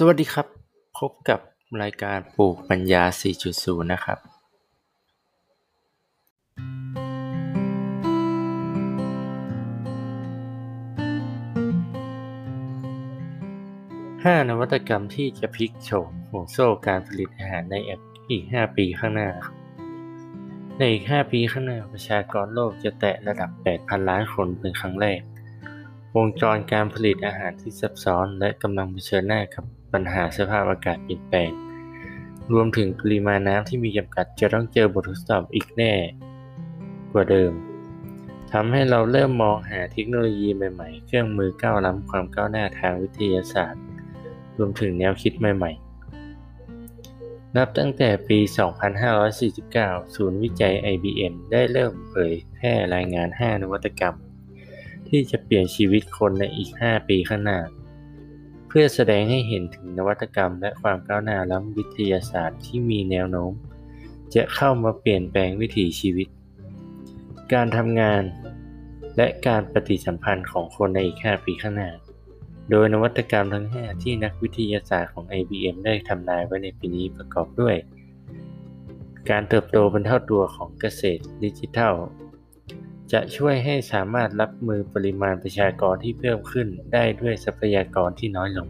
สวัสดีครับ พบกับรายการปลูกปัญญา 4.0 นะครับ 5 นวัตกรรมที่จะพลิกโฉมห่วงโซ่การผลิตอาหารในอีก 5 ปีข้างหน้า ในอีก 5 ปีข้างหน้า ประชากรโลกจะแตะระดับ 8,000 ล้านคนเป็นครั้งแรกวงจรการผลิตอาหารที่ซับซ้อนและกำลังเผชิญหน้ากับ ปัญหาสภาพอากาศเปลี่ยนแปลง รวมถึงปริมาณน้ำที่มีจำกัดจะต้องเจอบททดสอบอีกแน่ กว่าเดิมทำให้เราเริ่มมองหาเทคโนโลยีใหม่ๆ เครื่องมือก้าวล้ำความก้าวหน้าทางวิทยาศาสตร์ รวมถึงแนวคิดใหม่ๆ นับตั้งแต่ปี 2549 ศูนย์วิจัย IBM ได้เริ่มเผยแพร่รายงาน 5 นวัตกรรม ที่จะเปลี่ยนชีวิตคนในอีก 5 ปีข้างหน้า เพื่อแสดงให้เห็นถึงนวัตกรรม และความก้าวหน้าล้ำวิทยาศาสตร์ที่มีแนวโน้ม จะเข้ามาเปลี่ยนแปลงวิถีชีวิต การทำงาน และการปฏิสัมพันธ์ของคนในอีก 5 ปีข้างหน้า โดยนวัตกรรมทั้ง 5 ที่นักวิทยาศาสตร์ของ IBM ได้ทำนายไว้ในปีนี้ประกอบด้วย การเติบโตเป็นเท่าตัวของเกษตรดิจิทัล จะช่วยให้สามารถรับมือปริมาณประชากรที่เพิ่มขึ้นได้ด้วยทรัพยากรที่น้อยลง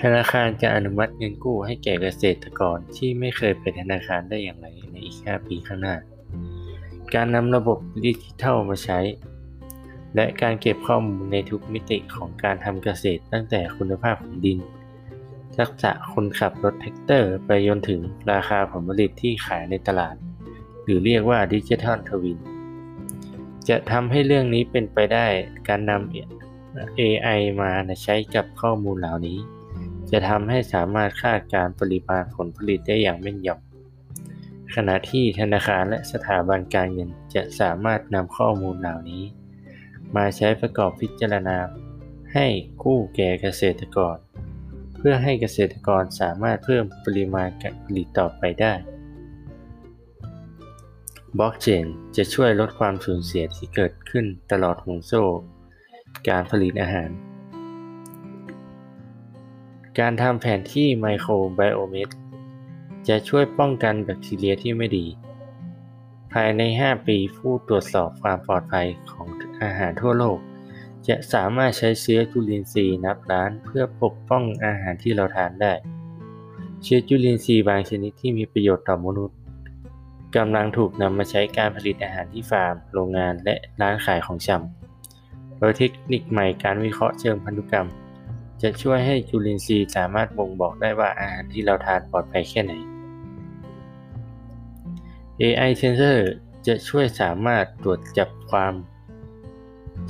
ธนาคารจะอนุมัติเงินกู้ให้แก่เกษตรกรที่ไม่เคยไปธนาคารได้อย่างไรในอีก 5 ปีข้างหน้า การนำระบบดิจิทัลมาใช้ และการเก็บข้อมูลในทุกมิติของการทำเกษตรตั้งแต่คุณภาพของดิน ทักษะคนขับรถแทรกเตอร์ไปจนถึงราคาผลผลิตที่ขายในตลาด หรือเรียกว่าดิจิทัลทวินจะทำให้เรื่องนี้เป็นไปได้การนำ AI มาใช้กับข้อมูลเหล่านี้ จะทำให้สามารถคาดการปริมาณผลผลิตได้อย่างแม่นยำขณะที่ธนาคารและสถาบันการเงินจะสามารถนำข้อมูลเหล่านี้ มาใช้ประกอบพิจารณา ให้กู้แก่เกษตรกร เพื่อให้เกษตรกรสามารถเพิ่มปริมาณการผลิตต่อไปได้ บล็อกเชนจะช่วยลดความสูญเสียที่เกิดขึ้นตลอดห่วงโซ่ การผลิตอาหาร การทำแผนที่ไมโครไบโอเมตจะช่วยป้องกันแบคทีเรียที่ไม่ดี ภายใน 5 ปีผู้ตรวจสอบความปลอดภัยของอาหารทั่วโลก จะสามารถใช้เชื้อจุลินทรีย์นับล้านเพื่อปกป้องอาหารที่เราทานได้ เชื้อจุลินทรีย์บางชนิดที่มีประโยชน์ต่อมนุษย์ กำลังถูกนำมาใช้การผลิตอาหารที่ฟาร์ม โรงงานและร้านขายของชำโดยเทคนิคใหม่การวิเคราะห์เชิงพันธุกรรม จะช่วยให้จุลินทรีย์สามารถบ่งบอกได้ว่าอาหารที่เราทานปลอดภัยแค่ไหน AI sensor จะช่วยสามารถตรวจจับความ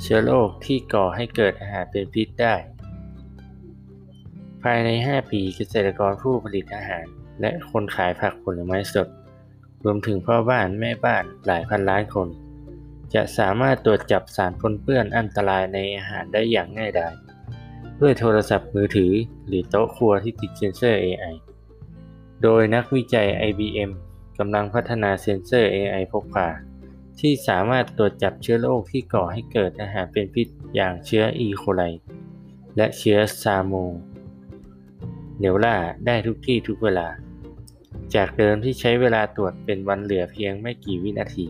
เชื้อโรคที่ก่อให้เกิดอาหารเป็นพิษได้ ภายใน 5 ปีเกษตรกรผู้ผลิตอาหาร และคนขายผักผลไม้สด รวมถึงพ่อบ้านแม่บ้านหลายพันล้านคน จะสามารถตรวจจับสารปนเปื้อนอันตรายในอาหารได้อย่างง่ายดายด้วยโทรศัพท์มือถือหรือโต๊ะครัวที่ติดเซ็นเซอร์ AI โดยนักวิจัย IBM กำลังพัฒนาเซ็นเซอร์ AI พกพาที่สามารถตรวจจับเชื้อโรคที่ก่อให้เกิดอาหารเป็นพิษอย่างเชื้ออีโคไลและเชื้อซาโมเนลล่าได้ทุกที่ทุกเวลา จากเดิมที่ใช้เวลาตรวจเป็นวันเหลือเพียงไม่กี่วินาที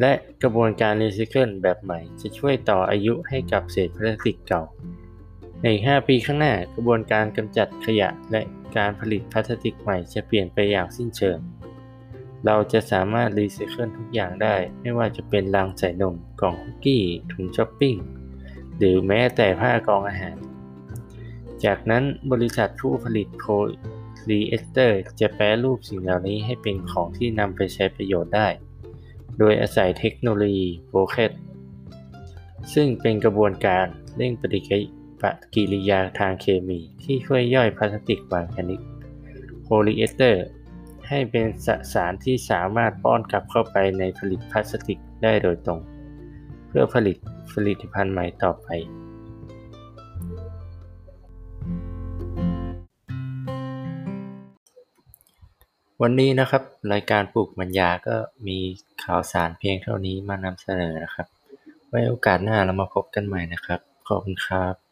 และกระบวนการรีไซเคิลแบบใหม่จะช่วยต่ออายุให้กับเศษพลาสติกเก่า ใน 5 ปีข้างหน้ากระบวนการกำจัดขยะและการผลิตพลาสติกใหม่จะเปลี่ยนไปอย่างสิ้นเชิง เราจะสามารถรีไซเคิลทุกอย่างได้ ไม่ว่าจะเป็นลังใส่นม กล่องคุกกี้ ถุงช้อปปิ้ง หรือแม้แต่ผ้ากรองอาหาร จากนั้นบริษัทผู้ผลิตโพลีเอสเตอร์จะแปรรูปสิ่งเหล่านี้ให้เป็นของที่นำไปใช้ประโยชน์ได้ โดยอาศัยเทคโนโลยี VolCatซึ่งเป็นกระบวนการเร่งปฏิกิริยาทางเคมีที่ช่วยย่อยพลาสติกบางชนิดโพลีเอสเตอร์ให้เป็นสสารที่สามารถป้อนกลับเข้าไปในผลิตพลาสติกได้โดยตรง เพื่อผลิตผลิตภัณฑ์ใหม่ต่อไป วันนี้นะครับ รายการปลูกปัญญาก็มีข่าวสารเพียงเท่านี้มานำเสนอนะครับ ไว้โอกาสหน้าเรามาพบกันใหม่นะครับ ขอบคุณครับ